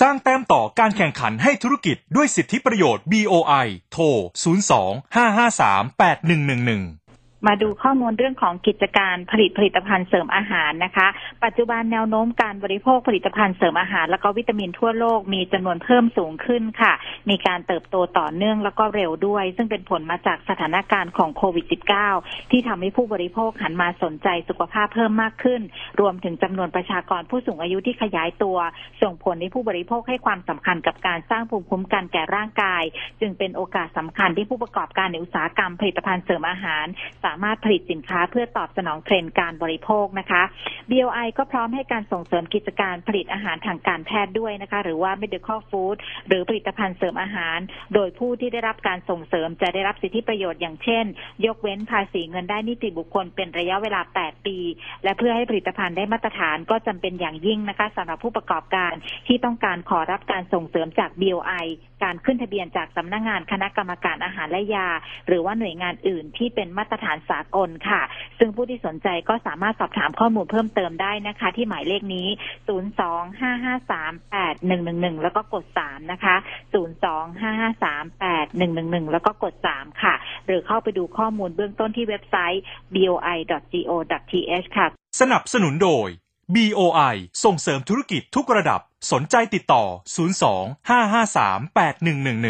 สร้างแต้มต่อการแข่งขันให้ธุรกิจด้วยสิทธิประโยชน์ BOI โทร 02 553 8111 มาดูข้อมูลเรื่องของกิจการผลิตผลิตภัณฑ์เสริมอาหารนะคะ ปัจจุบันแนวโน้มการบริโภคผลิตภัณฑ์เสริมอาหาร แล้วก็วิตามินทั่วโลกมีจำนวนเพิ่มสูงขึ้นค่ะ มีการเติบโตต่อเนื่องแล้วก็เร็วด้วย ซึ่งเป็นผลมาจากสถานการณ์ของโควิด -19 ที่ทำให้ผู้บริโภคหันมาสนใจสุขภาพเพิ่มมากขึ้น รวมถึงจำนวนประชากรผู้สูงอายุที่ขยายตัว ส่งผลให้ผู้บริโภคให้ความสำคัญกับการสร้างภูมิคุ้มกันแก่ร่างกาย จึงเป็นโอกาสสำคัญที่ผู้ประกอบการในอุตสาหกรรมผลิตภัณฑ์เสริมอาหาร สามารถผลิตสินค้าเพื่อตอบสนองเทรนด์การบริโภคนะคะ BOI ก็พร้อมให้การส่งเสริมกิจการผลิตอาหารทางการแพทย์ด้วยนะคะ หรือว่า medical food หรือผลิตภัณฑ์เสริมอาหาร โดยผู้ที่ได้รับการส่งเสริมจะได้รับสิทธิประโยชน์อย่างเช่น ยกเว้นภาษีเงินได้นิติบุคคลเป็นระยะเวลา 8 ปี และเพื่อให้ผลิตภัณฑ์ได้มาตรฐานก็จำเป็นอย่างยิ่งนะคะสำหรับผู้ประกอบการที่ต้องการขอรับการส่งเสริมจาก BOI การขึ้นทะเบียนจากสำนักงงานคณะกรรมการอาหารและยา หรือว่าหน่วยงานอื่นที่เป็นมาตรฐานสากลค่ะ ซึ่งผู้ที่สนใจก็สามารถสอบถามข้อมูลเพิ่มเติมได้นะคะ ที่หมายเลขนี้ 025538111 แล้วก็กด 3 นะคะ 025538111 แล้วก็กด 3 ค่ะ หรือเข้าไปดูข้อมูลเบื้องต้นที่เว็บไซต์ boi.go.th ค่ะ สนับสนุนโดย BOI ส่งเสริมธุรกิจทุกระดับ สนใจติดต่อ 02 553 8111